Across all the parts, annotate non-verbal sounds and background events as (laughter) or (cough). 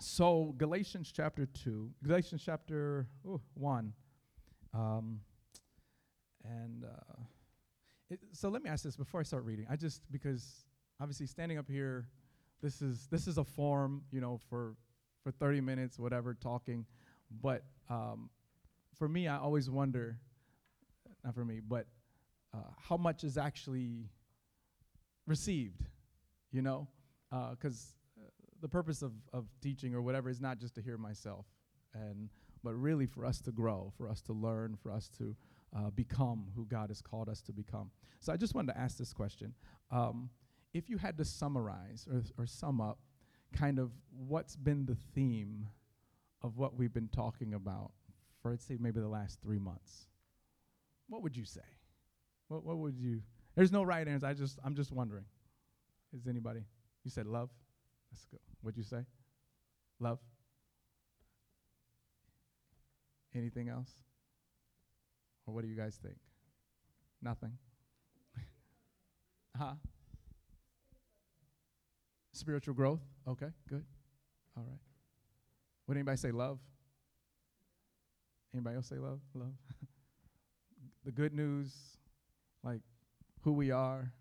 so Galatians chapter 2, Galatians chapter ooh, 1. Um, and uh, it, so let me ask this before I start reading. I just, because obviously standing up here, this is, this is a form, you know, for, for 30 minutes, whatever, talking. But um, for me, I always wonder, not for me, but uh, how much is actually received, you know? Because uh, the purpose of, of teaching or whatever is not just to hear myself, and but really for us to grow, for us to learn, for us to uh, become who God has called us to become. So I just wanted to ask this question: um, If you had to summarize or, or sum up, kind of what's been the theme of what we've been talking about for, let's say, maybe the last three months, what would you say? What, what would you? There's no right answer. I just I'm just wondering. Is anybody? You said love. Let's go. What'd you say? Love. Anything else? Or what do you guys think? Nothing. huh? Spiritual growth. Okay, good. All right. Would anybody say love? Anybody else say love? Love. (laughs) the good news, like who we are.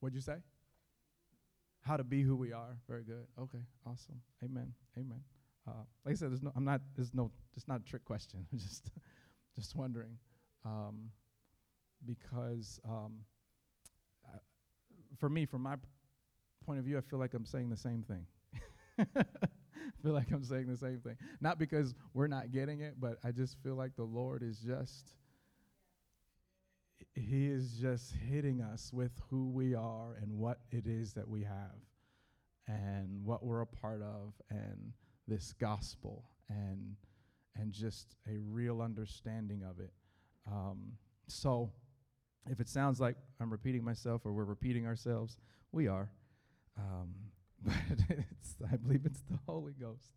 What'd you say? How to be who we are. Very good. Okay, awesome. Amen. Amen. Uh, like I said, there's no, I'm not, there's no, it's not a trick question. I'm (laughs) just, just wondering, um, because um, I, for me, from my point of view, I feel like I'm saying the same thing. I (laughs) feel like I'm saying the same thing. Not because we're not getting it, but I just feel like the Lord is just he is just hitting us with who we are and what it is that we have and what we're a part of and this gospel and and just a real understanding of it. Um, so if it sounds like I'm repeating myself or we're repeating ourselves, we are. Um, (laughs) but it's, I believe it's the Holy Ghost.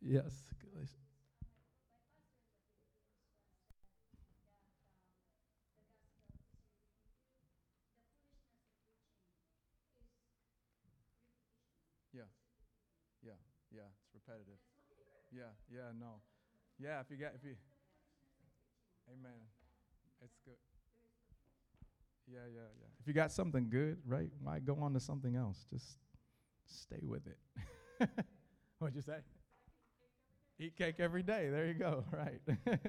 yes. Yeah. Yeah. Yeah. It's repetitive. Yeah. Yeah. No. Yeah. If you get, if you, amen. It's good. Yeah, yeah, yeah. If you got something good, right, why go on to something else? Just stay with it. (laughs) What'd you say? Eat cake every day. There you go. (laughs) Right. (laughs)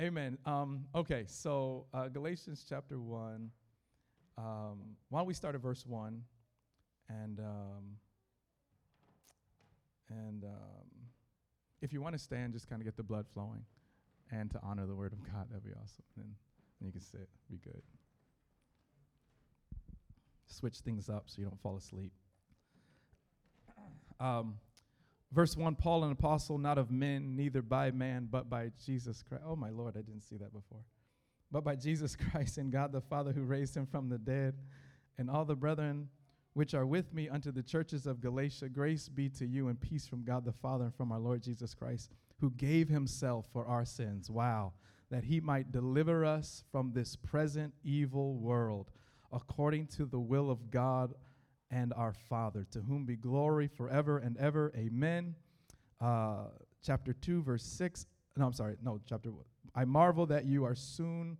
Amen. Um, okay, so uh, Galatians chapter 1. Um, why don't we start at verse 1? And, um, and um, if you want to stand, just kind of get the blood flowing and to honor the word of God, that'd be awesome. And then you can sit, be good switch things up so you don't fall asleep. Um, verse 1 Paul, an apostle, not of men, neither by man, but by Jesus Christ. Oh, my Lord, I didn't see that before. But by Jesus Christ and God the Father who raised him from the dead, and all the brethren which are with me unto the churches of Galatia, grace be to you and peace from God the Father and from our Lord Jesus Christ, who gave himself for our sins. Wow. That he might deliver us from this present evil world according to the will of God and our Father, to whom be glory forever and ever. Amen. Uh, chapter 2, verse 6. No, I'm sorry. No, chapter one. I marvel that you are soon,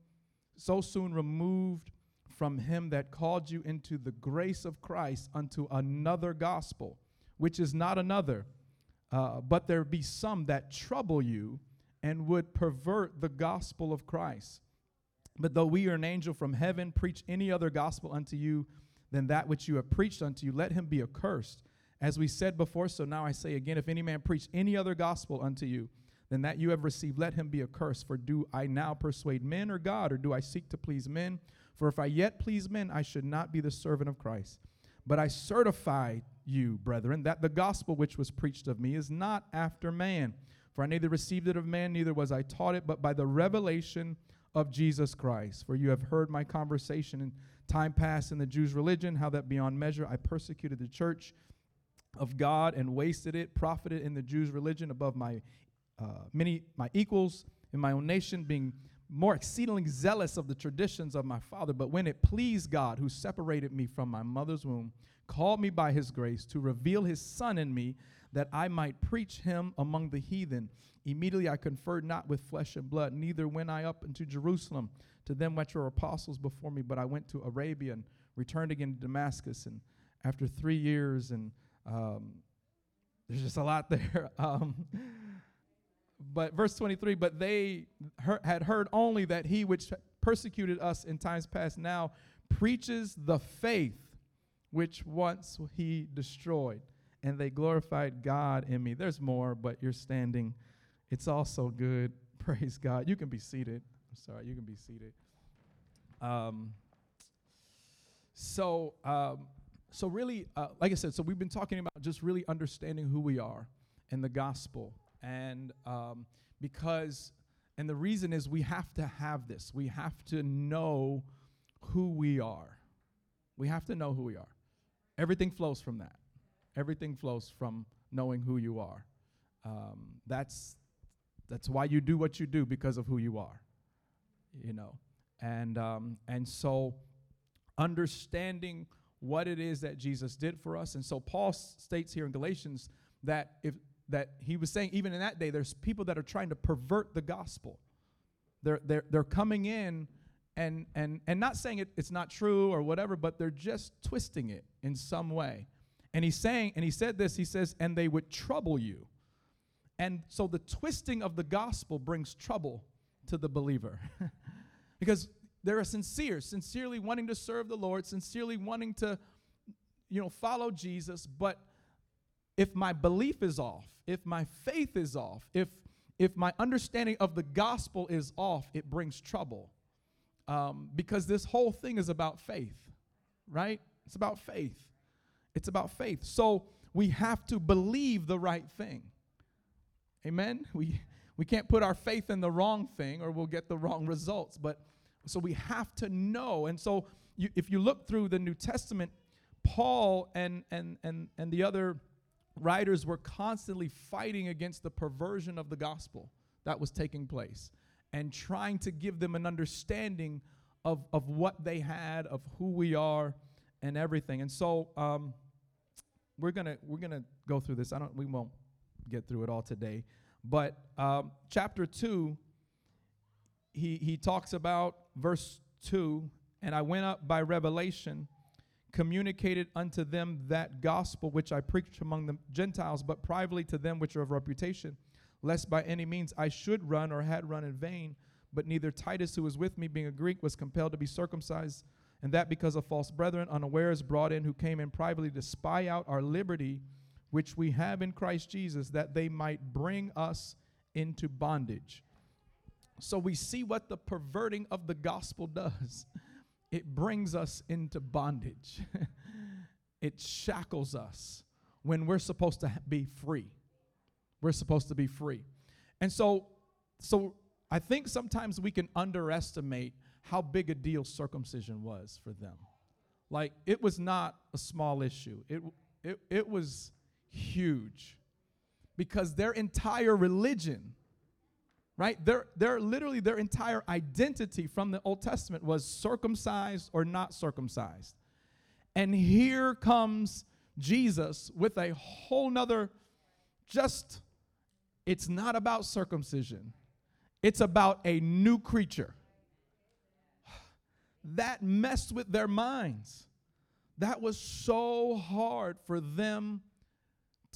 so soon removed from him that called you into the grace of Christ unto another gospel, which is not another. Uh, but there be some that trouble you and would pervert the gospel of Christ. But though we are an angel from heaven preach any other gospel unto you than that which you have preached unto you, let him be accursed. As we said before, so now I say again, if any man preach any other gospel unto you than that you have received, let him be accursed. For do I now persuade men or God, or do I seek to please men? For if I yet please men, I should not be the servant of Christ. But I certify you, brethren, that the gospel which was preached of me is not after man. For I neither received it of man, neither was I taught it, but by the revelation of Jesus Christ. For you have heard my conversation in time past in the Jews' religion, how that beyond measure I persecuted the church of God and wasted it, profited in the Jews' religion above my uh, many my equals in my own nation, being more exceedingly zealous of the traditions of my father. But when it pleased God, who separated me from my mother's womb, called me by his grace to reveal his Son in me, that I might preach him among the heathen. Immediately I conferred not with flesh and blood, neither went I up into Jerusalem to them which were apostles before me, but I went to Arabia and returned again to Damascus. And after three years, and um, there's just a lot there. (laughs) um, but verse 23 but they he- had heard only that he which persecuted us in times past now preaches the faith which once he destroyed and they glorified god in me. There's more but you're standing. It's also good. (laughs) Praise god. You can be seated. I'm sorry you can be seated. Um, so um, so really uh, like i said so we've been talking about just really understanding who we are in the gospel and um, because and the reason is we have to have this. We have to know who we are. We have to know who we are. Everything flows from that. Everything flows from knowing who you are. Um, that's that's why you do what you do because of who you are you know? And um, and so understanding what it is that jesus did for us and so paul s- states here in galatians that if that he was saying even in that day there's people that are trying to pervert the gospel. They're they're, they're coming in and and and not saying it, it's not true or whatever but they're just twisting it in some way. And he's saying and he said this he says and they would trouble you. And so the twisting of the gospel brings trouble to the believer. (laughs) Because they're sincere sincerely wanting to serve the lord sincerely wanting to you know follow jesus but if my belief is off, if my faith is off, if if my understanding of the gospel is off, it brings trouble. Um, because this whole thing is about faith, right? It's about faith. It's about faith. So we have to believe the right thing. Amen. (laughs) We we can't put our faith in the wrong thing or we'll get the wrong results. But so we have to know. And so you, if you look through the New Testament, Paul and and and and the other writers were constantly fighting against the perversion of the gospel that was taking place and trying to give them an understanding of, of what they had, of who we are, and everything. And so um, we're gonna we're gonna go through this. I don't we won't get through it all today, but um, chapter two. He he talks about verse two, and I went up by revelation communicated unto them that gospel which I preached among the Gentiles, but privately to them which are of reputation, lest by any means I should run or had run in vain. But neither Titus, who was with me, being a Greek, was compelled to be circumcised, and that because of false brethren, unawares brought in, who came in privately to spy out our liberty, which we have in Christ Jesus, that they might bring us into bondage. So we see what the perverting of the gospel (laughs) does it brings us into bondage. (laughs) it shackles us when we're supposed to be free. We're supposed to be free. And so so I think sometimes we can underestimate how big a deal circumcision was for them. Like it was not a small issue. It it it was huge. Because their entire religion right? Their, their literally their entire identity from the Old Testament was circumcised or not circumcised. And here comes Jesus with a whole nother, just, it's not about circumcision, it's about a new creature. (sighs) That messed with their minds. That was so hard for them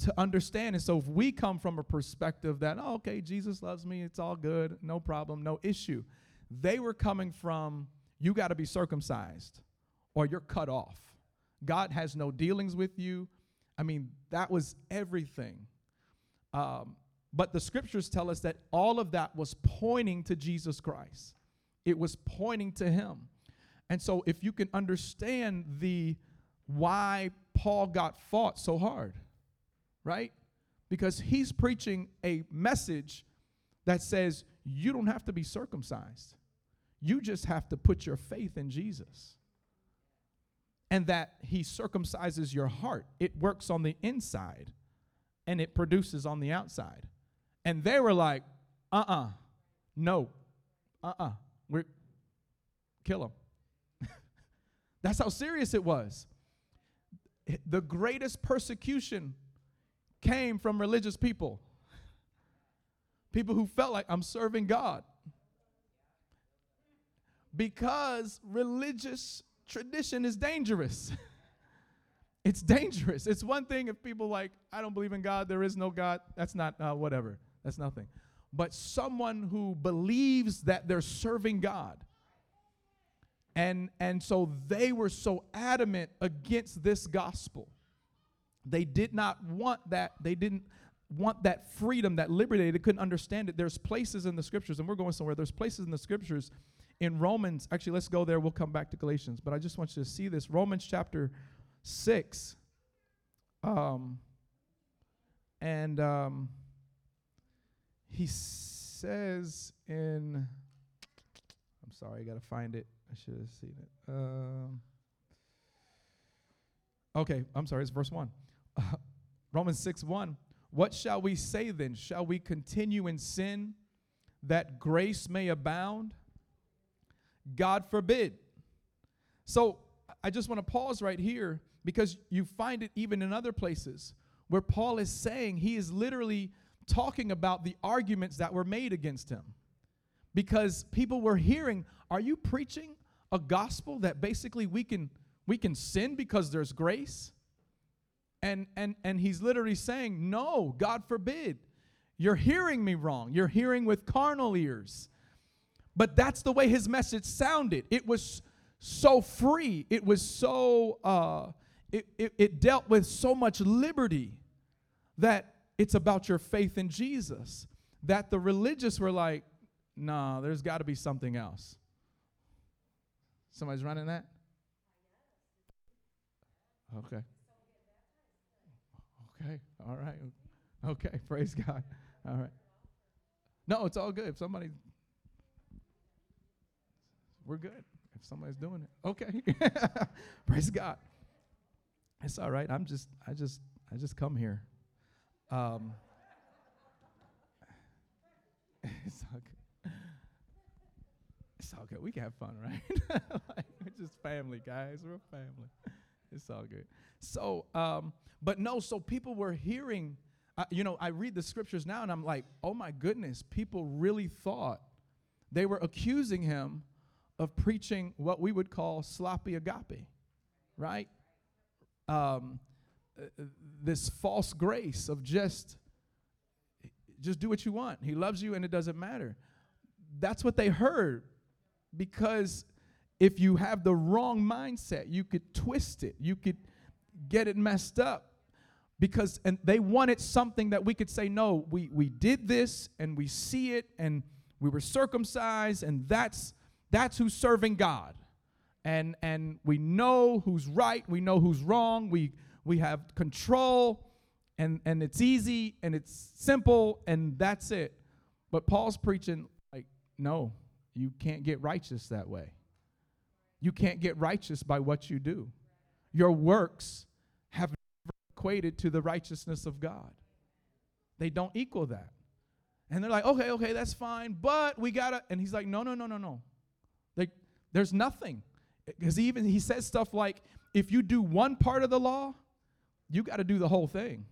to understand. And so if we come from a perspective that, oh, okay, Jesus loves me, it's all good, no problem, no issue. They were coming from, you got to be circumcised or you're cut off. God has no dealings with you. I mean, that was everything. Um, but the scriptures tell us that all of that was pointing to Jesus Christ, it was pointing to Him. And so if you can understand the why Paul got fought so hard right? Because he's preaching a message that says you don't have to be circumcised. You just have to put your faith in Jesus. And that he circumcises your heart. It works on the inside and it produces on the outside. And they were like, uh uh no, uh uh-uh. uh, we're kill him. (laughs) That's how serious it was the greatest persecution came from religious people. People who felt like I'm serving God. Because religious tradition is dangerous. (laughs) it's dangerous. It's one thing if people like, I don't believe in God, there is no God. That's not, uh, whatever. That's nothing. But someone who believes that they're serving God. And, and so they were so adamant against this gospel. They did not want that. They didn't want that freedom, that liberty. They couldn't understand it. There's places in the scriptures, and we're going somewhere. There's places in the scriptures in Romans. Actually, let's go there. We'll come back to Galatians. But I just want you to see this. Romans chapter 6. Um, and um, he says in, I'm sorry, I got to find it. I should have seen it. Um, okay, I'm sorry, it's verse 1. Romans 6 1. What shall we say then? Shall we continue in sin that grace may abound? God forbid. So I just want to pause right here because you find it even in other places where Paul is saying he is literally talking about the arguments that were made against him. Because people were hearing, are you preaching a gospel that basically we can we can sin because there's grace? And and and he's literally saying, "No, God forbid. You're hearing me wrong. You're hearing with carnal ears." But that's the way his message sounded. It was so free. It was so uh it, it, it dealt with so much liberty that it's about your faith in Jesus. That the religious were like, nah, there's got to be something else. Somebody's running that? Okay. Okay. All right. Okay. (laughs) Praise God. All right. No, it's all good. If somebody, we're good. If somebody's doing it, okay. (laughs) Praise God. It's all right. I'm just, I just, I just come here. Um, (laughs) it's all good. It's all good. We can have fun, right? like, we're just family, guys. We're family. It's all good. So, um, but no, so people were hearing, uh, you know, I read the scriptures now and I'm like, oh my goodness, people really thought they were accusing him of preaching what we would call sloppy agape, right? Um, uh, this false grace of just just do what you want. He loves you and it doesn't matter. That's what they heard because if you have the wrong mindset, you could twist it. You could get it messed up because and they wanted something that we could say no, we we did this and we see it and we were circumcised and that's that's who's serving God. And and we know who's right, we know who's wrong. We we have control and and it's easy and it's simple and that's it but paul's preaching like no you can't get righteous that way you can't get righteous by what you do. Your works have never equated to the righteousness of god. They don't equal that. And they're like okay okay that's fine but we gotta and he's like no no no no no. Like there's nothing. Because even he says stuff like if you do one part of the law you got to do the whole thing.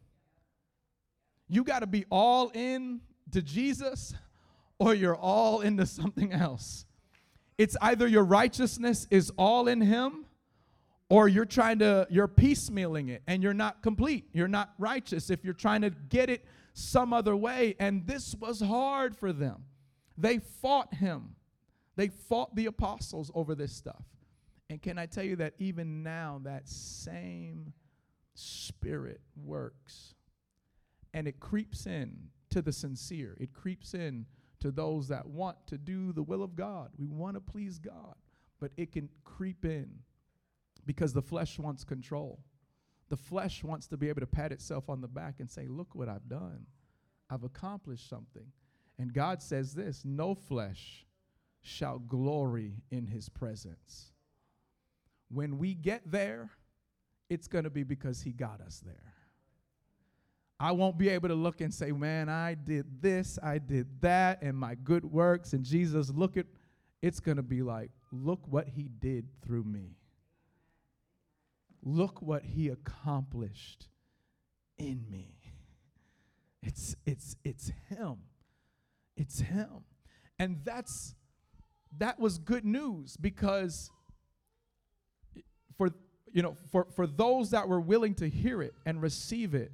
You got to be all in to Jesus or you're all into something else. It's either your righteousness is all in him or you're trying to you're piecemealing it and you're not complete. You're not righteous if you're trying to get it some other way and this was hard for them. They fought him. They fought the apostles over this stuff. And can I tell you that even now that same Spirit works. And it creeps in to the sincere, it creeps in to those that want to do the will of God. We want to please God, but it can creep in because the flesh wants control. The flesh wants to be able to pat itself on the back and say, Look what I've done. I've accomplished something. And God says this no flesh shall glory in his presence. When we get there, it's going to be because he got us there. I won't be able to look and say, man, I did this, I did that, and my good works, and Jesus, look at, it's going to be like, look what he did through me. look what he accomplished in me. It's it's it's him. It's him. And that's that was good news because for you know for for those that were willing to hear it and receive it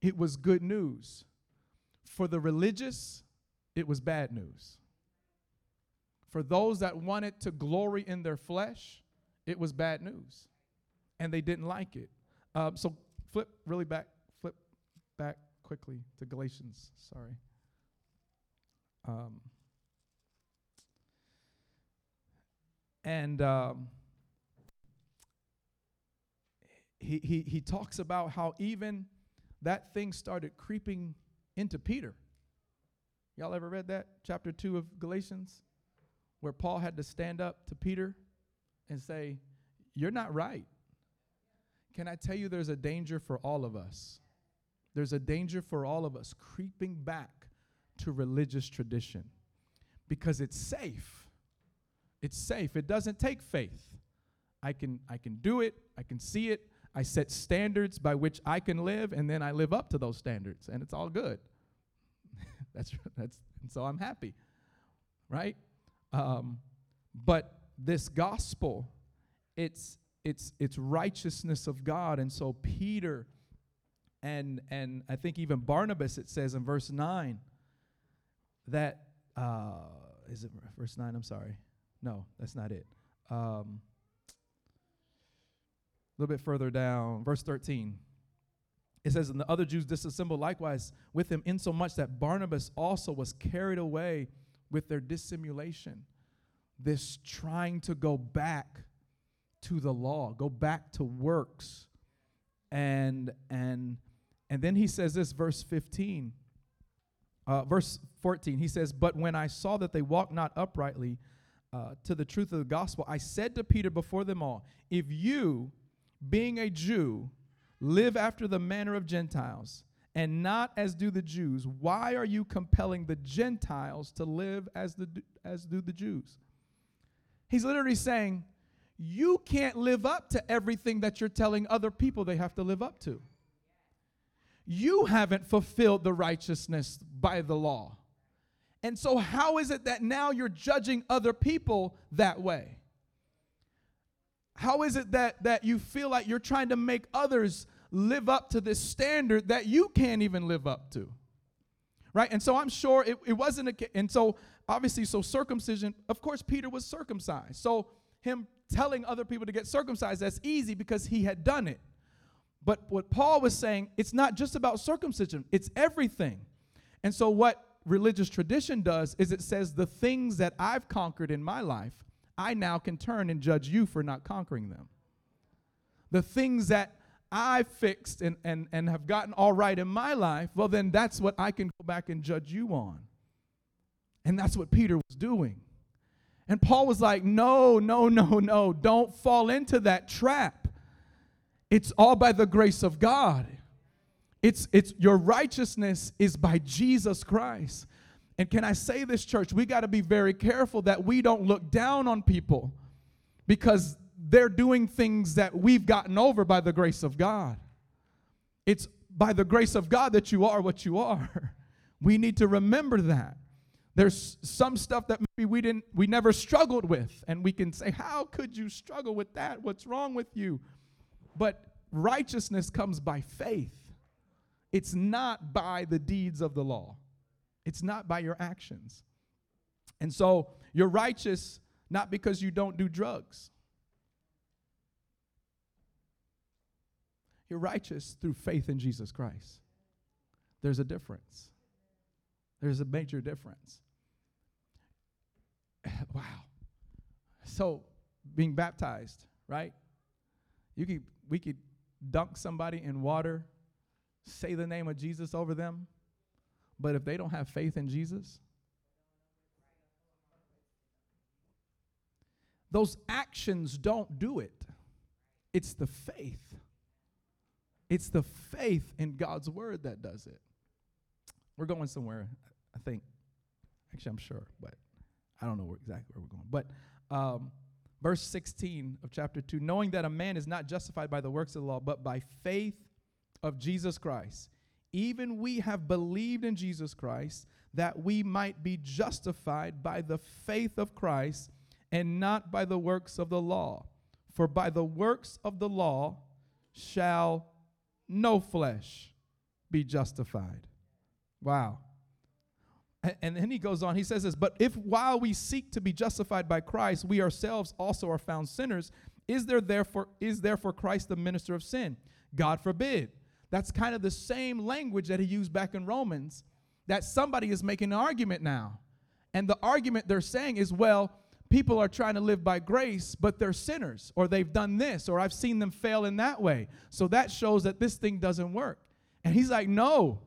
it was good news. For the religious it was bad news. For those that wanted to glory in their flesh it was bad news. And they didn't like it. Um, so flip really back flip back quickly to galatians sorry. Um, and um, he, he, he talks about how even that thing started creeping into Peter. Y'all ever read that? Chapter 2 of Galatians, where Paul had to stand up to Peter and say, You're not right. Can I tell you there's a danger for all of us? There's a danger for all of us creeping back to religious tradition because it's safe. It's safe. It doesn't take faith. I can I can do it. I can see it. I set standards by which I can live and then I live up to those standards and it's all good. (laughs) that's that's and so I'm happy. Right? Um, but this gospel it's it's it's righteousness of God and so Peter and and I think even Barnabas it says in verse 9 that uh, is it verse 9 I'm sorry no, that's not it. Um, a little bit further down, verse 13. It says, And the other Jews disassembled likewise with him, insomuch that Barnabas also was carried away with their dissimulation. This trying to go back to the law, go back to works. And and and then he says this, verse 15. Uh, verse 14, he says, But when I saw that they walked not uprightly, uh, to the truth of the gospel, I said to Peter before them all, if you, being a Jew, live after the manner of Gentiles, and not as do the Jews, why are you compelling the Gentiles to live as, the, as do the Jews? He's literally saying, you can't live up to everything that you're telling other people they have to live up to. You haven't fulfilled the righteousness by the law. And so, how is it that now you're judging other people that way? How is it that, that you feel like you're trying to make others live up to this standard that you can't even live up to? Right? And so I'm sure it, it wasn't a, and so obviously, so circumcision, of course, Peter was circumcised. So him telling other people to get circumcised, that's easy because he had done it. But what Paul was saying, it's not just about circumcision, it's everything. And so what religious tradition does is it says the things that I've conquered in my life, I now can turn and judge you for not conquering them. The things that I fixed and, and, and have gotten all right in my life, well, then that's what I can go back and judge you on. And that's what Peter was doing. And Paul was like, no, no, no, no, don't fall into that trap. It's all by the grace of God. It's, it's your righteousness is by Jesus Christ. And can I say this, church? We got to be very careful that we don't look down on people because they're doing things that we've gotten over by the grace of God. It's by the grace of God that you are what you are. (laughs) We need to remember that. There's some stuff that maybe we didn't we never struggled with and we can say how could you struggle with that? What's wrong with you? But righteousness comes by faith. It's not by the deeds of the law, it's not by your actions. And so you're righteous not because you don't do drugs. You're righteous through faith in Jesus Christ. There's a difference. There's a major difference. (sighs) wow. So, being baptized, right? You could we could dunk somebody in water say the name of Jesus over them, but if they don't have faith in Jesus, those actions don't do it. It's the faith. It's the faith in God's word that does it. We're going somewhere, I think. Actually, I'm sure, but I don't know exactly where we're going. But um, Verse 16 of chapter 2 knowing that a man is not justified by the works of the law, but by faith of Jesus Christ. Even we have believed in Jesus Christ that we might be justified by the faith of Christ and not by the works of the law. For by the works of the law shall no flesh be justified. Wow. And then he goes on, he says this, but if while we seek to be justified by Christ, we ourselves also are found sinners, is there therefore is therefore Christ the minister of sin? God forbid. That's kind of the same language that he used back in Romans, that somebody is making an argument now. And the argument they're saying is, well, people are trying to live by grace, but they're sinners, or they've done this, or I've seen them fail in that way. So that shows that this thing doesn't work. And he's like, no,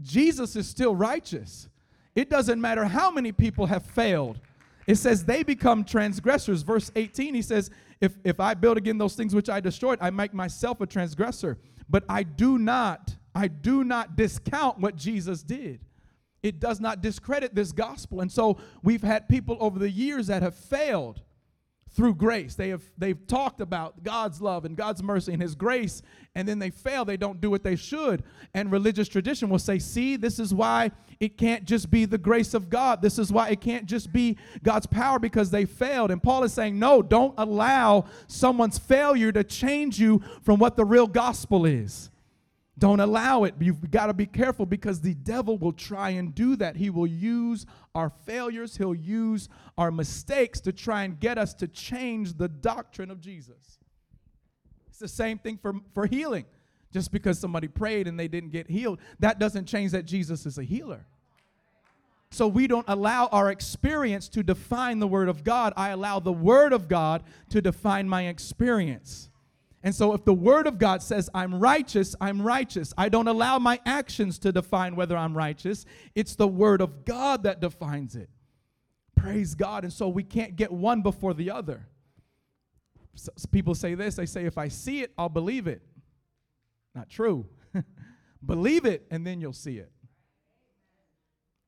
Jesus is still righteous. It doesn't matter how many people have failed. It says they become transgressors. Verse 18, he says, if, if I build again those things which I destroyed, I make myself a transgressor. But I do not, I do not discount what Jesus did. It does not discredit this gospel. And so we've had people over the years that have failed through grace. They have they've talked about God's love and God's mercy and his grace and then they fail, they don't do what they should. And religious tradition will say, "See, this is why it can't just be the grace of God. This is why it can't just be God's power because they failed." And Paul is saying, "No, don't allow someone's failure to change you from what the real gospel is." Don't allow it. You've got to be careful because the devil will try and do that. He will use our failures, he'll use our mistakes to try and get us to change the doctrine of Jesus. It's the same thing for, for healing. Just because somebody prayed and they didn't get healed, that doesn't change that Jesus is a healer. So we don't allow our experience to define the Word of God. I allow the Word of God to define my experience. And so, if the Word of God says I'm righteous, I'm righteous. I don't allow my actions to define whether I'm righteous. It's the Word of God that defines it. Praise God. And so, we can't get one before the other. So, people say this they say, if I see it, I'll believe it. Not true. (laughs) believe it, and then you'll see it.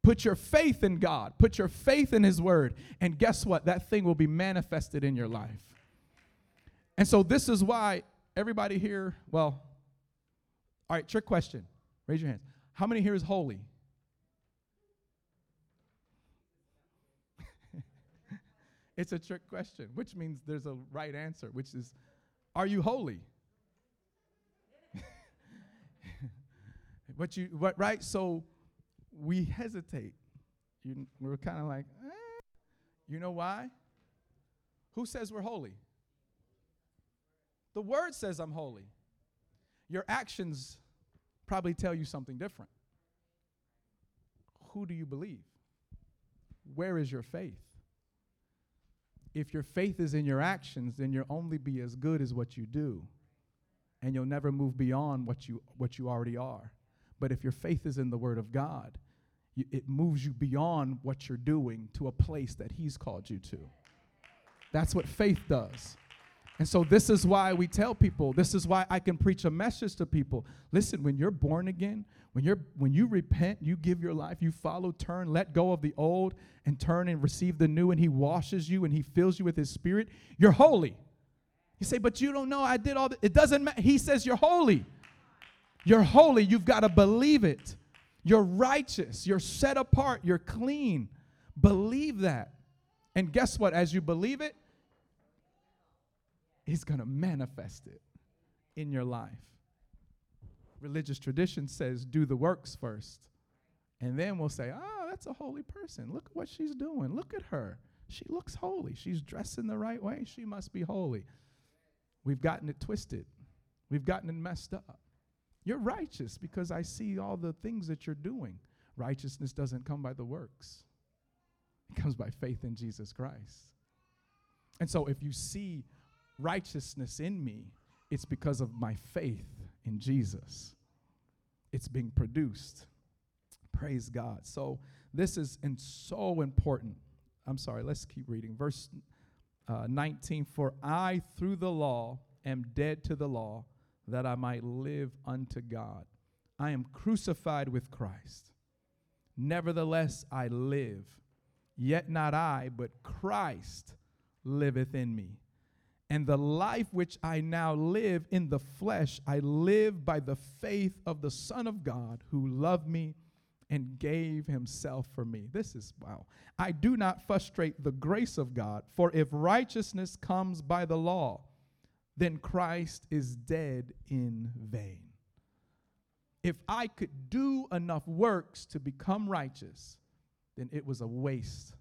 Put your faith in God, put your faith in His Word, and guess what? That thing will be manifested in your life. And so this is why everybody here, well, all right, trick question. Raise your hands. How many here is holy? (laughs) it's a trick question, which means there's a right answer, which is are you holy? (laughs) what you what right? So we hesitate. You, we're kind of like, eh. you know why? Who says we're holy? The word says I'm holy. Your actions probably tell you something different. Who do you believe? Where is your faith? If your faith is in your actions, then you'll only be as good as what you do. And you'll never move beyond what you, what you already are. But if your faith is in the Word of God, you, it moves you beyond what you're doing to a place that He's called you to. That's what faith does. And so this is why we tell people, this is why I can preach a message to people. Listen, when you're born again, when you're when you repent, you give your life, you follow, turn, let go of the old and turn and receive the new and he washes you and he fills you with his spirit, you're holy. You say, "But you don't know I did all that." It doesn't matter. He says you're holy. You're holy. You've got to believe it. You're righteous. You're set apart. You're clean. Believe that. And guess what? As you believe it, He's going to manifest it in your life. Religious tradition says do the works first. And then we'll say, oh, that's a holy person. Look at what she's doing. Look at her. She looks holy. She's dressed in the right way. She must be holy. We've gotten it twisted, we've gotten it messed up. You're righteous because I see all the things that you're doing. Righteousness doesn't come by the works, it comes by faith in Jesus Christ. And so if you see righteousness in me, it's because of my faith in Jesus. It's being produced. Praise God. So this is and so important. I'm sorry, let's keep reading. Verse uh, 19 For I, through the law, am dead to the law, that I might live unto God. I am crucified with Christ. Nevertheless, I live. Yet not I, but Christ liveth in me. And the life which I now live in the flesh, I live by the faith of the Son of God who loved me and gave himself for me. This is wow. I do not frustrate the grace of God, for if righteousness comes by the law, then Christ is dead in vain. If I could do enough works to become righteous, then it was a waste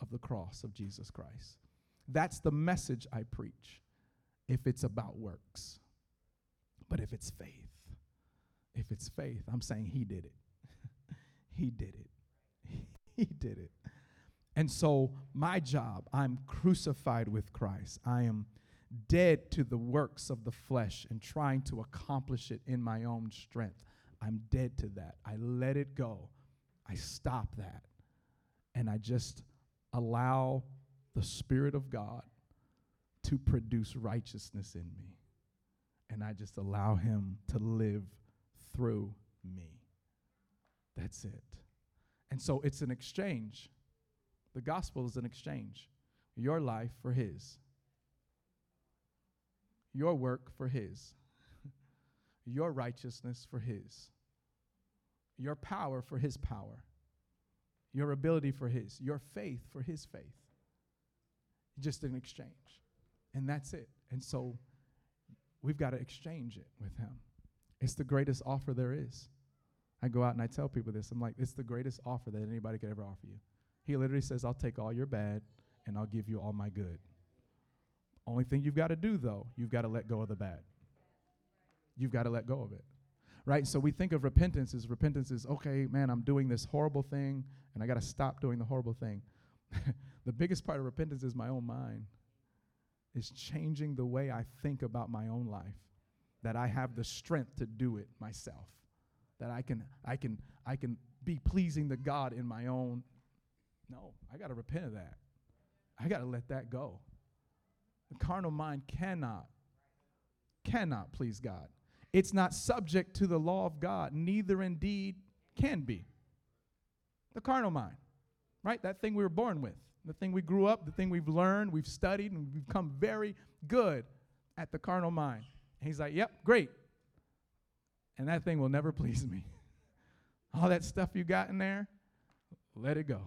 of the cross of Jesus Christ. That's the message I preach if it's about works. But if it's faith, if it's faith, I'm saying He did it. (laughs) he did it. (laughs) he did it. And so, my job, I'm crucified with Christ. I am dead to the works of the flesh and trying to accomplish it in my own strength. I'm dead to that. I let it go. I stop that. And I just allow the Spirit of God to produce righteousness in me. And I just allow Him to live through me. That's it. And so it's an exchange. The gospel is an exchange. Your life for His, your work for His, (laughs) your righteousness for His, your power for His power, your ability for His, your faith for His faith just an exchange. And that's it. And so we've got to exchange it with him. It's the greatest offer there is. I go out and I tell people this. I'm like, it's the greatest offer that anybody could ever offer you. He literally says, I'll take all your bad and I'll give you all my good. Only thing you've got to do, though, you've got to let go of the bad. You've got to let go of it. Right? So we think of repentance as repentance is, okay, man, I'm doing this horrible thing and I got to stop doing the horrible thing. (laughs) the biggest part of repentance is my own mind. Is changing the way I think about my own life. That I have the strength to do it myself. That I can I can I can be pleasing to God in my own No, I got to repent of that. I got to let that go. The carnal mind cannot cannot please God. It's not subject to the law of God, neither indeed can be. The carnal mind right? That thing we were born with, the thing we grew up, the thing we've learned, we've studied, and we've become very good at the carnal mind. And he's like, yep, great. And that thing will never (laughs) please me. All that stuff you got in there, let it go.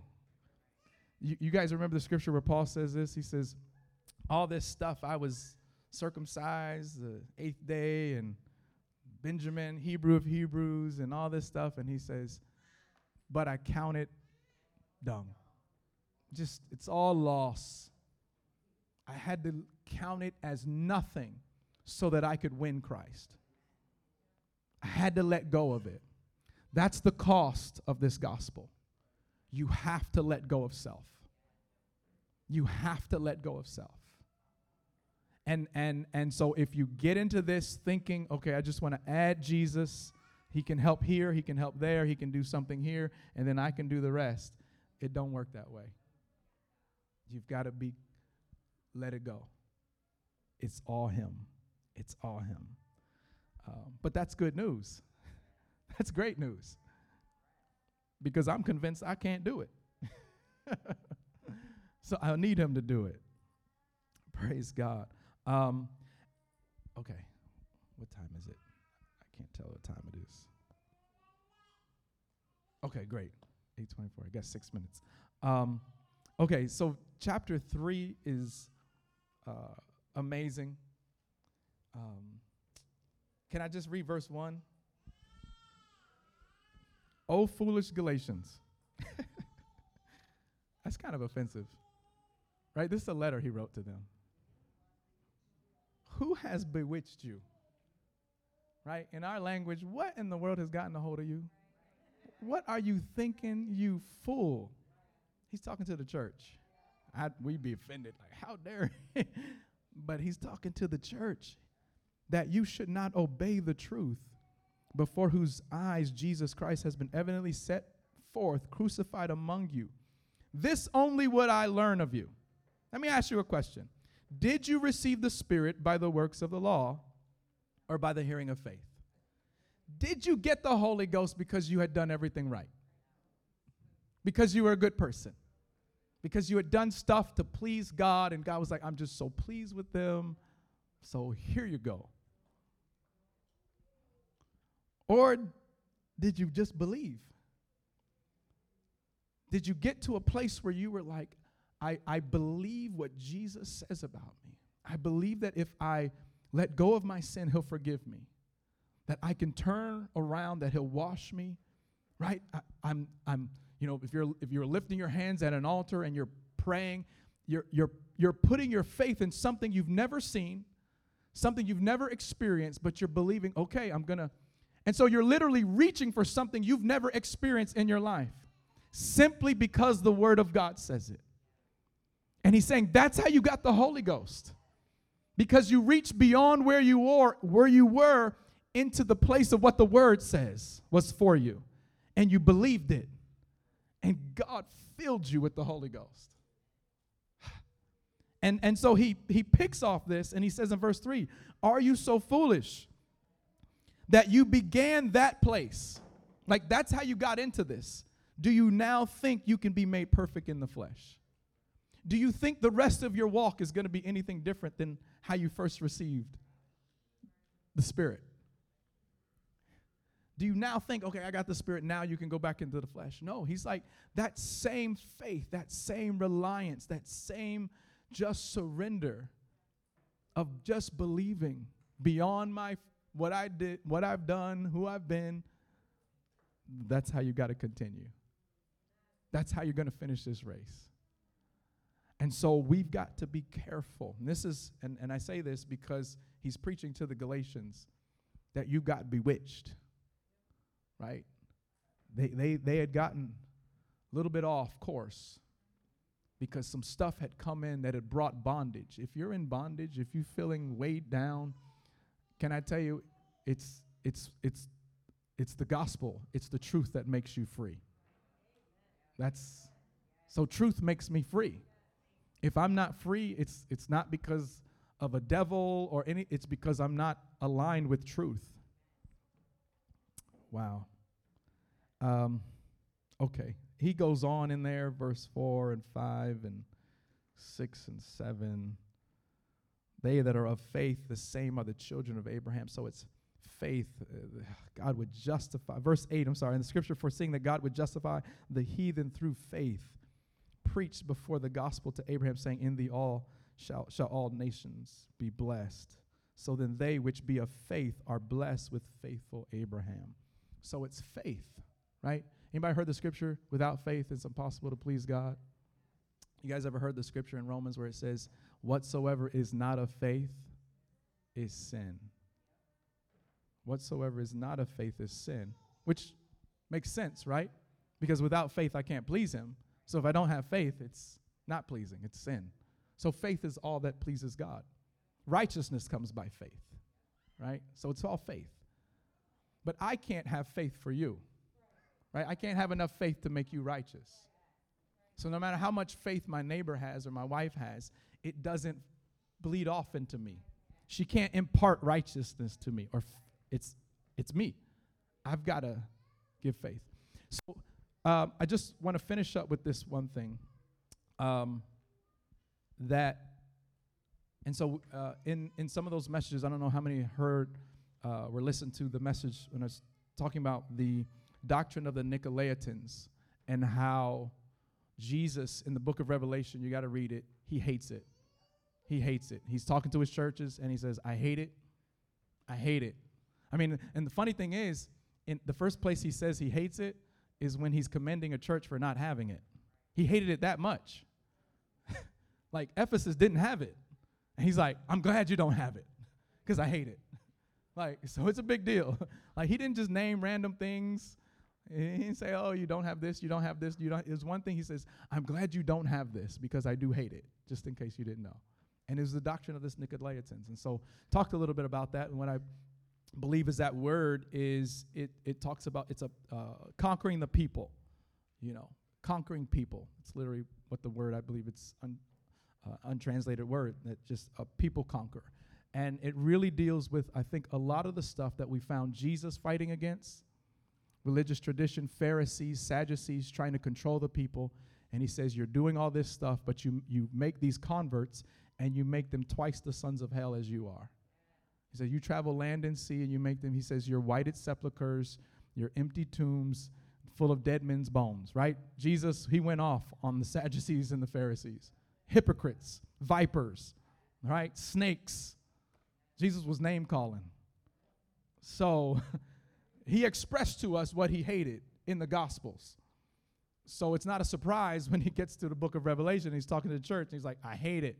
You, you guys remember the scripture where Paul says this? He says, All this stuff, I was circumcised the eighth day, and Benjamin, Hebrew of Hebrews, and all this stuff. And he says, But I count it dung. Just, it's all loss. I had to count it as nothing so that I could win Christ. I had to let go of it. That's the cost of this gospel. You have to let go of self. You have to let go of self. And and and so if you get into this thinking, okay, I just want to add Jesus, he can help here, he can help there, he can do something here, and then I can do the rest. It don't work that way. You've got to be let it go. It's all him. It's all him. Um, but that's good news. (laughs) that's great news. Because I'm convinced I can't do it. (laughs) so I'll need him to do it. Praise God. Um, okay. What time is it? I can't tell what time it is. Okay, great. 824. I guess six minutes. Um, okay, so chapter three is uh, amazing. Um, can I just read verse one? Oh, foolish Galatians. (laughs) That's kind of offensive, right? This is a letter he wrote to them. Who has bewitched you? Right? In our language, what in the world has gotten a hold of you? What are you thinking, you fool? He's talking to the church. I'd, we'd be offended, like, how dare he? (laughs) but he's talking to the church that you should not obey the truth, before whose eyes Jesus Christ has been evidently set forth, crucified among you. This only would I learn of you. Let me ask you a question Did you receive the Spirit by the works of the law or by the hearing of faith? Did you get the Holy Ghost because you had done everything right? Because you were a good person? Because you had done stuff to please God, and God was like, I'm just so pleased with them. So here you go. Or did you just believe? Did you get to a place where you were like, I, I believe what Jesus says about me? I believe that if I let go of my sin, He'll forgive me. That I can turn around, that He'll wash me, right? I, I'm, I'm, you know, if you're if you're lifting your hands at an altar and you're praying, you're you're you're putting your faith in something you've never seen, something you've never experienced, but you're believing, okay, I'm gonna. And so you're literally reaching for something you've never experienced in your life simply because the Word of God says it. And he's saying that's how you got the Holy Ghost. Because you reached beyond where you were, where you were into the place of what the word says was for you. And you believed it. And God filled you with the Holy Ghost. (sighs) And, and so he, he picks off this and he says in verse 3 Are you so foolish that you began that place? Like that's how you got into this. Do you now think you can be made perfect in the flesh? Do you think the rest of your walk is going to be anything different than how you first received the Spirit? Do you now think, okay, I got the Spirit, now you can go back into the flesh? No, he's like, that same faith, that same reliance, that same just surrender of just believing beyond my what I did, what I've done, who I've been. That's how you got to continue. That's how you're going to finish this race. And so we've got to be careful. And this is, and, and I say this because he's preaching to the Galatians that you got bewitched, right? They, they, they had gotten a little bit off course because some stuff had come in that had brought bondage. If you're in bondage, if you're feeling weighed down, can I tell you, it's, it's, it's, it's the gospel, it's the truth that makes you free. That's so truth makes me free. If I'm not free, it's it's not because of a devil or any it's because I'm not aligned with truth. Wow. Um, okay. He goes on in there, verse 4 and 5 and 6 and 7. They that are of faith, the same are the children of Abraham. So it's faith, uh, God would justify. Verse 8, I'm sorry, in the scripture, foreseeing that God would justify the heathen through faith, preached before the gospel to Abraham, saying, In thee all shall, shall all nations be blessed. So then they which be of faith are blessed with faithful Abraham. So it's faith, right? Anybody heard the scripture? Without faith, it's impossible to please God. You guys ever heard the scripture in Romans where it says, Whatsoever is not of faith is sin? Whatsoever is not of faith is sin, which makes sense, right? Because without faith, I can't please him. So if I don't have faith, it's not pleasing, it's sin. So faith is all that pleases God. Righteousness comes by faith, right? So it's all faith. But I can't have faith for you, right? I can't have enough faith to make you righteous. So no matter how much faith my neighbor has or my wife has, it doesn't bleed off into me. She can't impart righteousness to me or it's it's me. I've got to give faith. So um, I just want to finish up with this one thing. Um, that, and so uh, in in some of those messages, I don't know how many heard uh, or listened to the message when I was talking about the doctrine of the Nicolaitans and how Jesus in the book of Revelation, you got to read it. He hates it. He hates it. He's talking to his churches and he says, "I hate it. I hate it." I mean, and the funny thing is, in the first place he says he hates it is when he's commending a church for not having it. He hated it that much. (laughs) like Ephesus didn't have it. And he's like, I'm glad you don't have it because I hate it. (laughs) like, so it's a big deal. (laughs) like, he didn't just name random things. He didn't say, oh, you don't have this, you don't have this, you don't. There's one thing he says, I'm glad you don't have this because I do hate it, just in case you didn't know. And it was the doctrine of this Nicolaitans. And so talked a little bit about that. And what I believe is that word is it it talks about it's a uh, conquering the people you know conquering people it's literally what the word i believe it's un, uh, untranslated word that just a people conquer and it really deals with i think a lot of the stuff that we found jesus fighting against religious tradition pharisees sadducees trying to control the people And he says, You're doing all this stuff, but you, you make these converts and you make them twice the sons of hell as you are. He says, You travel land and sea and you make them, he says, You're whited sepulchres, you're empty tombs full of dead men's bones, right? Jesus, he went off on the Sadducees and the Pharisees, hypocrites, vipers, right? Snakes. Jesus was name calling. So (laughs) he expressed to us what he hated in the Gospels. So it's not a surprise when he gets to the book of Revelation, he's talking to the church, and he's like, I hate it.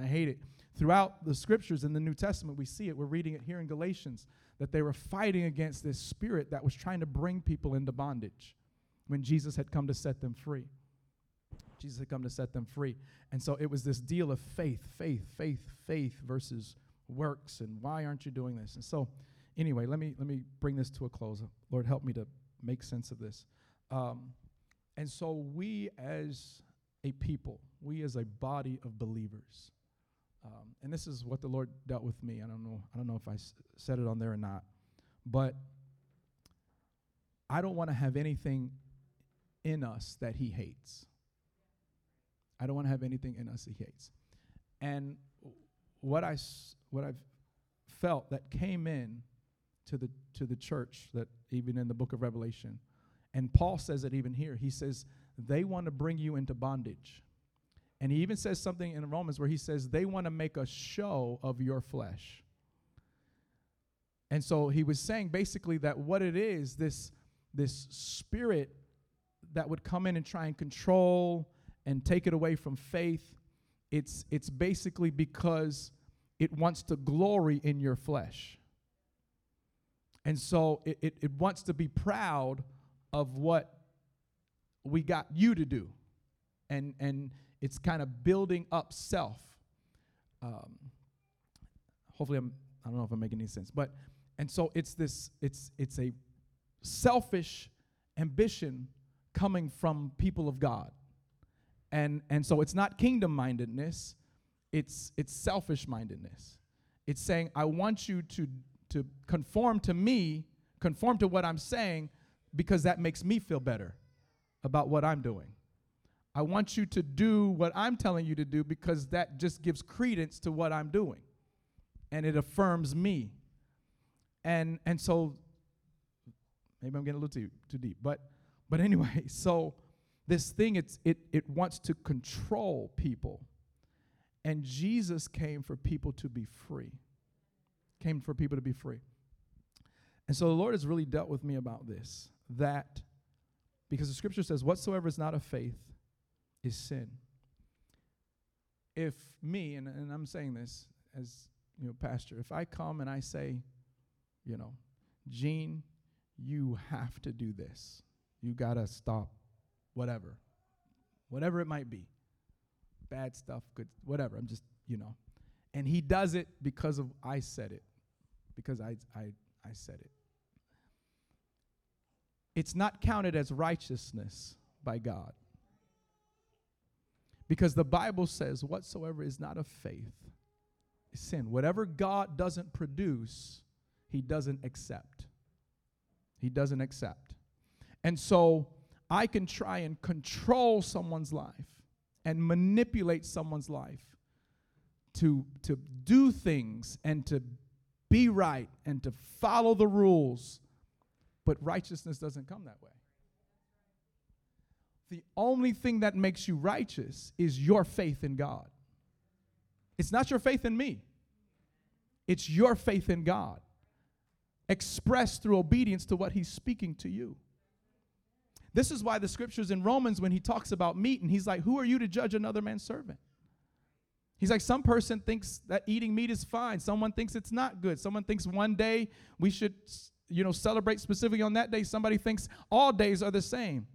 I hate it. Throughout the scriptures in the New Testament, we see it. We're reading it here in Galatians that they were fighting against this spirit that was trying to bring people into bondage when Jesus had come to set them free. Jesus had come to set them free. And so it was this deal of faith, faith, faith, faith versus works and why aren't you doing this? And so anyway, let me let me bring this to a close. Lord, help me to make sense of this. Um, and so we as a people, we as a body of believers, um, and this is what the Lord dealt with me. I don't know. I don't know if I s- said it on there or not, but I don't want to have anything in us that He hates. I don't want to have anything in us He hates. And what I s- what I've felt that came in to the to the church that even in the book of Revelation, and Paul says it even here. He says they want to bring you into bondage. And he even says something in Romans where he says they want to make a show of your flesh. And so he was saying basically that what it is, this, this spirit that would come in and try and control and take it away from faith, it's, it's basically because it wants to glory in your flesh. And so it, it, it wants to be proud of what we got you to do. And, and it's kind of building up self. Um, hopefully, I'm, I don't know if I'm making any sense, but and so it's this. It's it's a selfish ambition coming from people of God, and and so it's not kingdom mindedness. It's it's selfish mindedness. It's saying I want you to to conform to me, conform to what I'm saying, because that makes me feel better about what I'm doing. I want you to do what I'm telling you to do because that just gives credence to what I'm doing. And it affirms me. And and so maybe I'm getting a little too too deep. But but anyway, (laughs) so this thing it's it it wants to control people. And Jesus came for people to be free. Came for people to be free. And so the Lord has really dealt with me about this that because the scripture says whatsoever is not of faith is sin. If me, and, and I'm saying this as you know, pastor, if I come and I say, you know, Gene, you have to do this. You gotta stop whatever. Whatever it might be. Bad stuff, good whatever. I'm just, you know. And he does it because of I said it. Because I I I said it. It's not counted as righteousness by God. Because the Bible says, whatsoever is not of faith is sin. Whatever God doesn't produce, he doesn't accept. He doesn't accept. And so I can try and control someone's life and manipulate someone's life to, to do things and to be right and to follow the rules. But righteousness doesn't come that way. The only thing that makes you righteous is your faith in God. It's not your faith in me, it's your faith in God, expressed through obedience to what He's speaking to you. This is why the scriptures in Romans, when he talks about meat, and he's like, Who are you to judge another man's servant? He's like, Some person thinks that eating meat is fine. Someone thinks it's not good. Someone thinks one day we should, you know, celebrate specifically on that day. Somebody thinks all days are the same.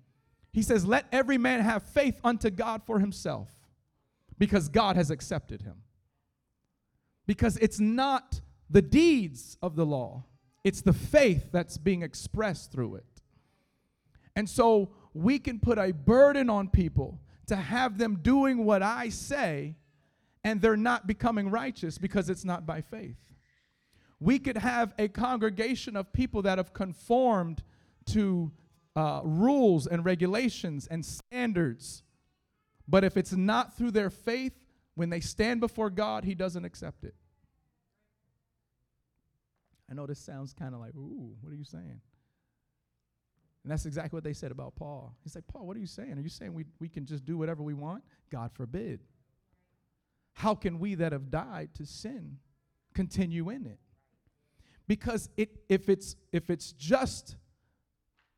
He says, Let every man have faith unto God for himself, because God has accepted him. Because it's not the deeds of the law, it's the faith that's being expressed through it. And so we can put a burden on people to have them doing what I say, and they're not becoming righteous because it's not by faith. We could have a congregation of people that have conformed to uh, rules and regulations and standards But if it's not through their faith, when they stand before God, He doesn't accept it. I know this sounds kind of like, ooh, what are you saying? And that's exactly what they said about Paul. He's like, Paul, what are you saying? Are you saying we, we can just do whatever we want? God forbid. How can we that have died to sin continue in it? Because it, if, it's, if it's just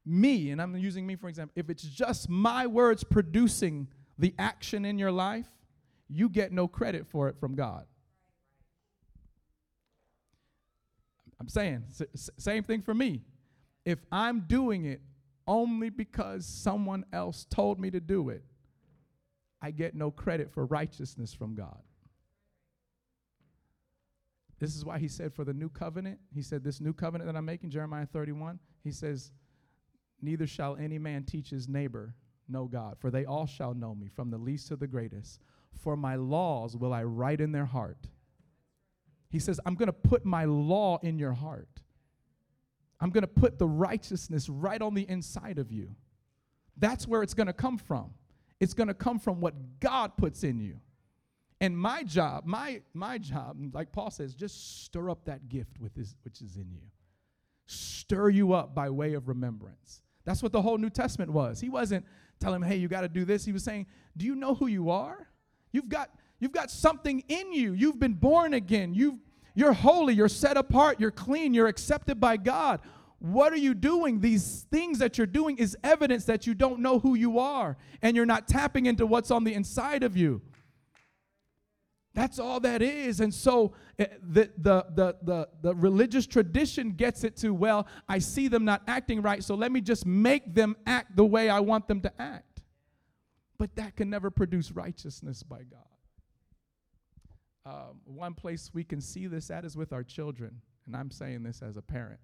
me, and I'm using me for example, if it's just my words producing the action in your life, you get no credit for it from God. I'm saying, s- same thing for me. If I'm doing it only because someone else told me to do it, I get no credit for righteousness from God. This is why he said for the new covenant, he said, This new covenant that I'm making, Jeremiah 31, he says, Neither shall any man teach his neighbor, know God, for they all shall know me, from the least to the greatest. For my laws will I write in their heart. He says, I'm going to put my law in your heart. I'm going to put the righteousness right on the inside of you. That's where it's going to come from. It's going to come from what God puts in you. And my job, my my job, like Paul says, just stir up that gift with his, which is in you. Stir you up by way of remembrance. That's what the whole New Testament was. He wasn't telling him, "Hey, you got to do this." He was saying, "Do you know who you are? You've got you've got something in you. You've been born again. You've you're holy, you're set apart, you're clean, you're accepted by God. What are you doing? These things that you're doing is evidence that you don't know who you are and you're not tapping into what's on the inside of you. That's all that is. And so uh, the, the, the, the, the religious tradition gets it to, well, I see them not acting right, so let me just make them act the way I want them to act. But that can never produce righteousness by God. Um, one place we can see this at is with our children. And I'm saying this as a parent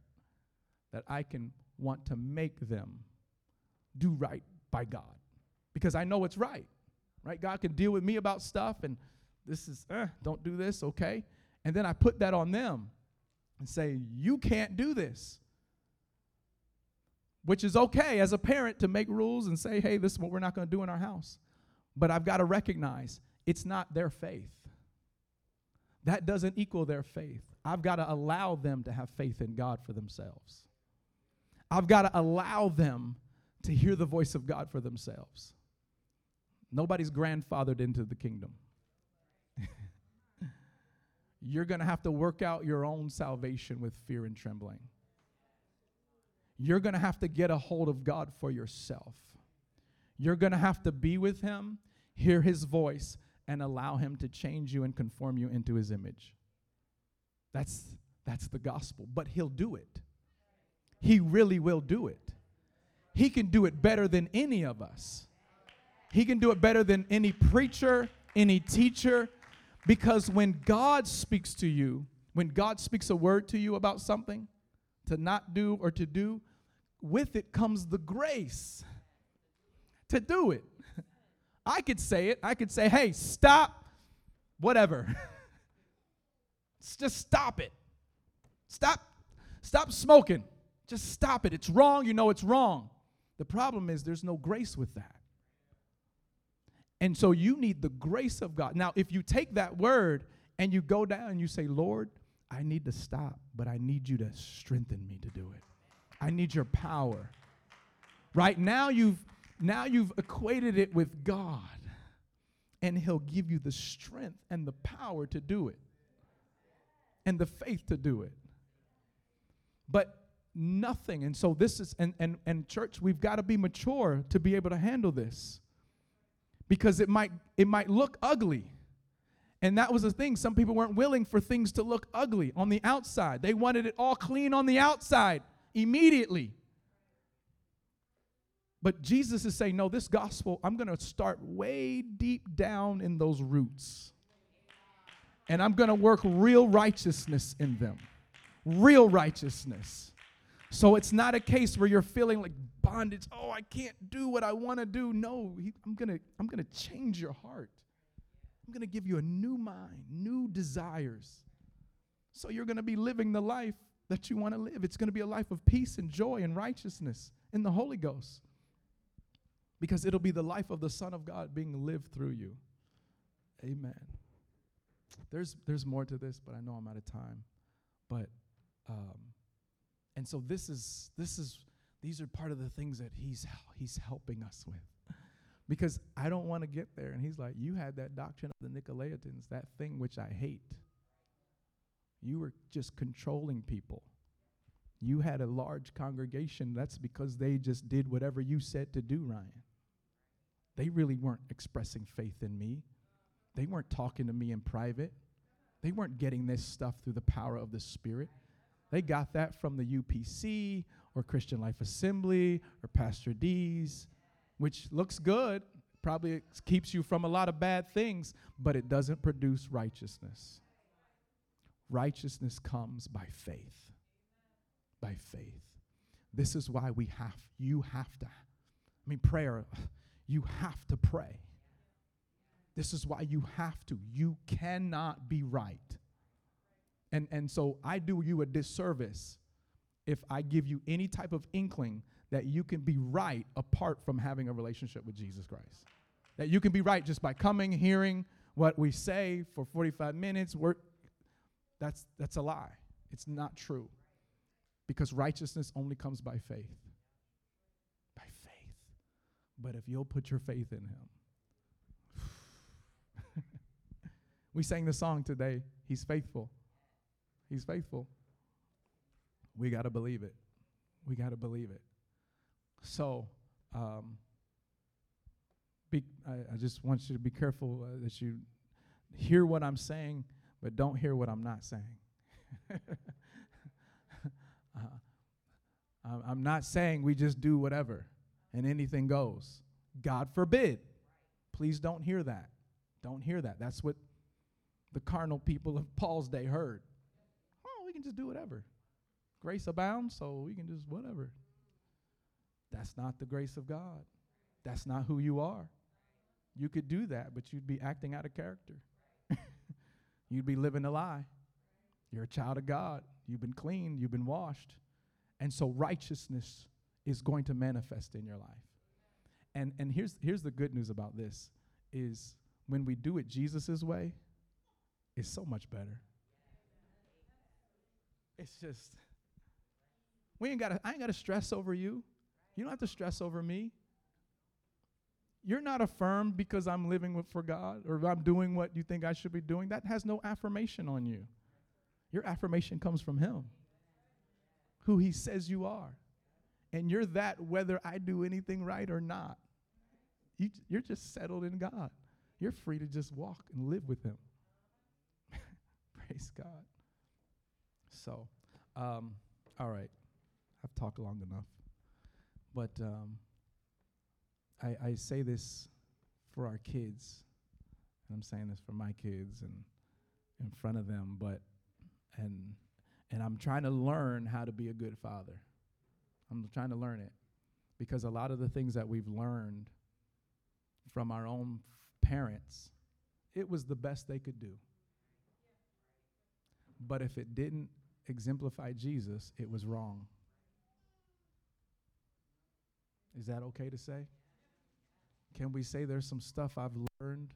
that I can want to make them do right by God because I know it's right. Right? God can deal with me about stuff and this is, eh, don't do this, okay? And then I put that on them and say, you can't do this. Which is okay as a parent to make rules and say, hey, this is what we're not going to do in our house. But I've got to recognize it's not their faith. That doesn't equal their faith. I've got to allow them to have faith in God for themselves. I've got to allow them to hear the voice of God for themselves. Nobody's grandfathered into the kingdom. (laughs) You're going to have to work out your own salvation with fear and trembling. You're going to have to get a hold of God for yourself. You're going to have to be with Him, hear His voice, and allow Him to change you and conform you into His image. That's, that's the gospel. But He'll do it. He really will do it. He can do it better than any of us. He can do it better than any preacher, any teacher, because when God speaks to you, when God speaks a word to you about something to not do or to do, with it comes the grace to do it. (laughs) I could say it. I could say, hey, stop, whatever. (laughs) Just stop it. Stop, stop smoking. Just stop it. It's wrong. You know it's wrong. The problem is there's no grace with that. And so you need the grace of God. Now, if you take that word and you go down and you say, Lord, I need to stop, but I need you to strengthen me to do it. I need your power. Right now you've now you've equated it with God. And he'll give you the strength and the power to do it. And the faith to do it. But nothing. And so this is and and and church, we've got to be mature to be able to handle this. Because it might it might look ugly. And that was the thing. Some people weren't willing for things to look ugly on the outside. They wanted it all clean on the outside immediately. But Jesus is saying, no, this gospel, I'm going to start way deep down in those roots. And I'm going to work real righteousness in them. Real righteousness. So it's not a case where you're feeling like bondage. Oh, I can't do what I want to do. No, he, I'm going to I'm going to change your heart. I'm going to give you a new mind, new desires. So you're going to be living the life that you want to live. It's going to be a life of peace and joy and righteousness in the Holy Ghost. because it'll be the life of the Son of God being lived through you. Amen. There's there's more to this, but I know I'm out of time. But um, and so this is this is these are part of the things that he's he's helping us with. Because I don't want to get there. And he's like, You had that doctrine of the Nicolaitans, that thing which I hate. You were just controlling people. You had a large congregation. That's because they just did whatever you said to do, Ryan. They really weren't expressing faith in me. They weren't talking to me in private. They weren't getting this stuff through the power of the Spirit. They got that from the UPC or Christian Life Assembly or Pastor D's, which looks good, probably keeps you from a lot of bad things, but it doesn't produce righteousness. Righteousness comes by faith. By faith. This is why we have, you have to, I mean, prayer, you have to pray. This is why you have to. You cannot be right. And, and so I do you a disservice if I give you any type of inkling that you can be right apart from having a relationship with Jesus Christ. That you can be right just by coming, hearing what we say for 45 minutes. We're, that's, that's a lie. It's not true. Because righteousness only comes by faith. By faith. But if you'll put your faith in Him, (laughs) we sang the song today, He's faithful. He's faithful. We got to believe it. We got to believe it. So, um, be, I, I, just want you to be careful uh, that you hear what I'm saying, but don't hear what I'm not saying. (laughs) uh, I'm not saying we just do whatever and anything goes. God forbid. Please don't hear that. Don't hear that. That's what the carnal people of Paul's day heard. Can just do whatever. Grace abounds, so we can just whatever. That's not the grace of God. That's not who you are. You could do that, but you'd be acting out of character. (laughs) you'd be living a lie. You're a child of God. You've been cleaned, you've been washed. And so righteousness is going to manifest in your life. And and here's here's the good news about this is when we do it Jesus' way, it's so much better. It's just we ain't got I ain't got to stress over you. You don't have to stress over me. You're not affirmed because I'm living with, for God or I'm doing what you think I should be doing. That has no affirmation on you. Your affirmation comes from Him, who He says you are. And you're that whether I do anything right or not. You, you're just settled in God. You're free to just walk and live with Him. (laughs) Praise God. So, um, all right. I've talked long enough. But um, I, I say this for our kids, and I'm saying this for my kids and in front of them, but and and I'm trying to learn how to be a good father. I'm trying to learn it because a lot of the things that we've learned from our own f- parents, it was the best they could do. But if it didn't exemplify Jesus, it was wrong. Is that okay to say? Can we say there's some stuff I've learned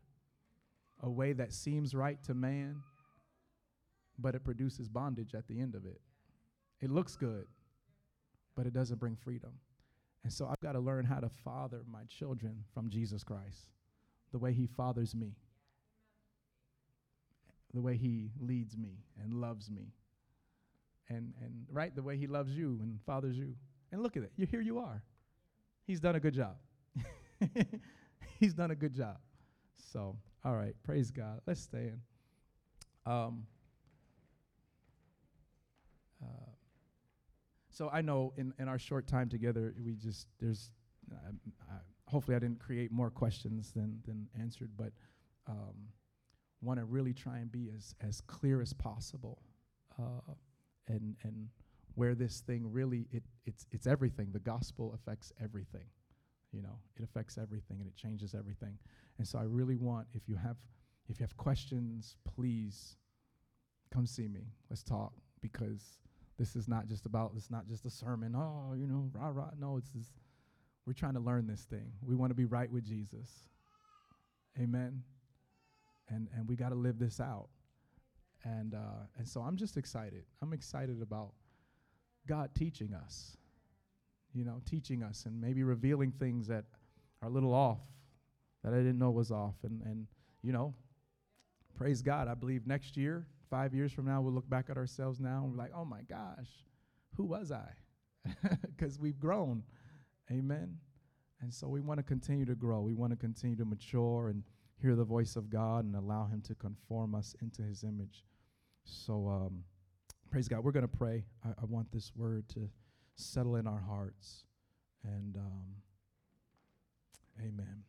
a way that seems right to man, but it produces bondage at the end of it? It looks good, but it doesn't bring freedom. And so I've got to learn how to father my children from Jesus Christ, the way He fathers me, the way He leads me and loves me, and, and right, the way He loves you and fathers you. And look at it. You, here you are he's done a good job. (laughs) he's done a good job. So, all right, praise God. Let's stay in. Um, uh, so I know in, in our short time together, we just there's uh, uh, hopefully I didn't create more questions than than answered, but um, want to really try and be as as clear as possible, uh, and and where this thing really it it's it's everything. The gospel affects everything. You know, it affects everything and it changes everything. And so I really want if you have if you have questions, please come see me. Let's talk because this is not just about it's not just a sermon. Oh, you know, rah rah. No, it's this. we're trying to learn this thing. We want to be right with Jesus. Amen. And and we got to live this out. And uh, and so I'm just excited. I'm excited about God teaching us. You know, teaching us and maybe revealing things that are a little off that I didn't know was off. And and you know, praise God. I believe next year, five years from now, we'll look back at ourselves now and we're like, oh my gosh, who was I? (laughs) Because we've grown. Amen. And so we want to continue to grow. We want to continue to mature and hear the voice of God and allow Him to conform us into His image. So, um, praise God. We're going to pray. I, I, want this word to settle in our hearts. And um, amen.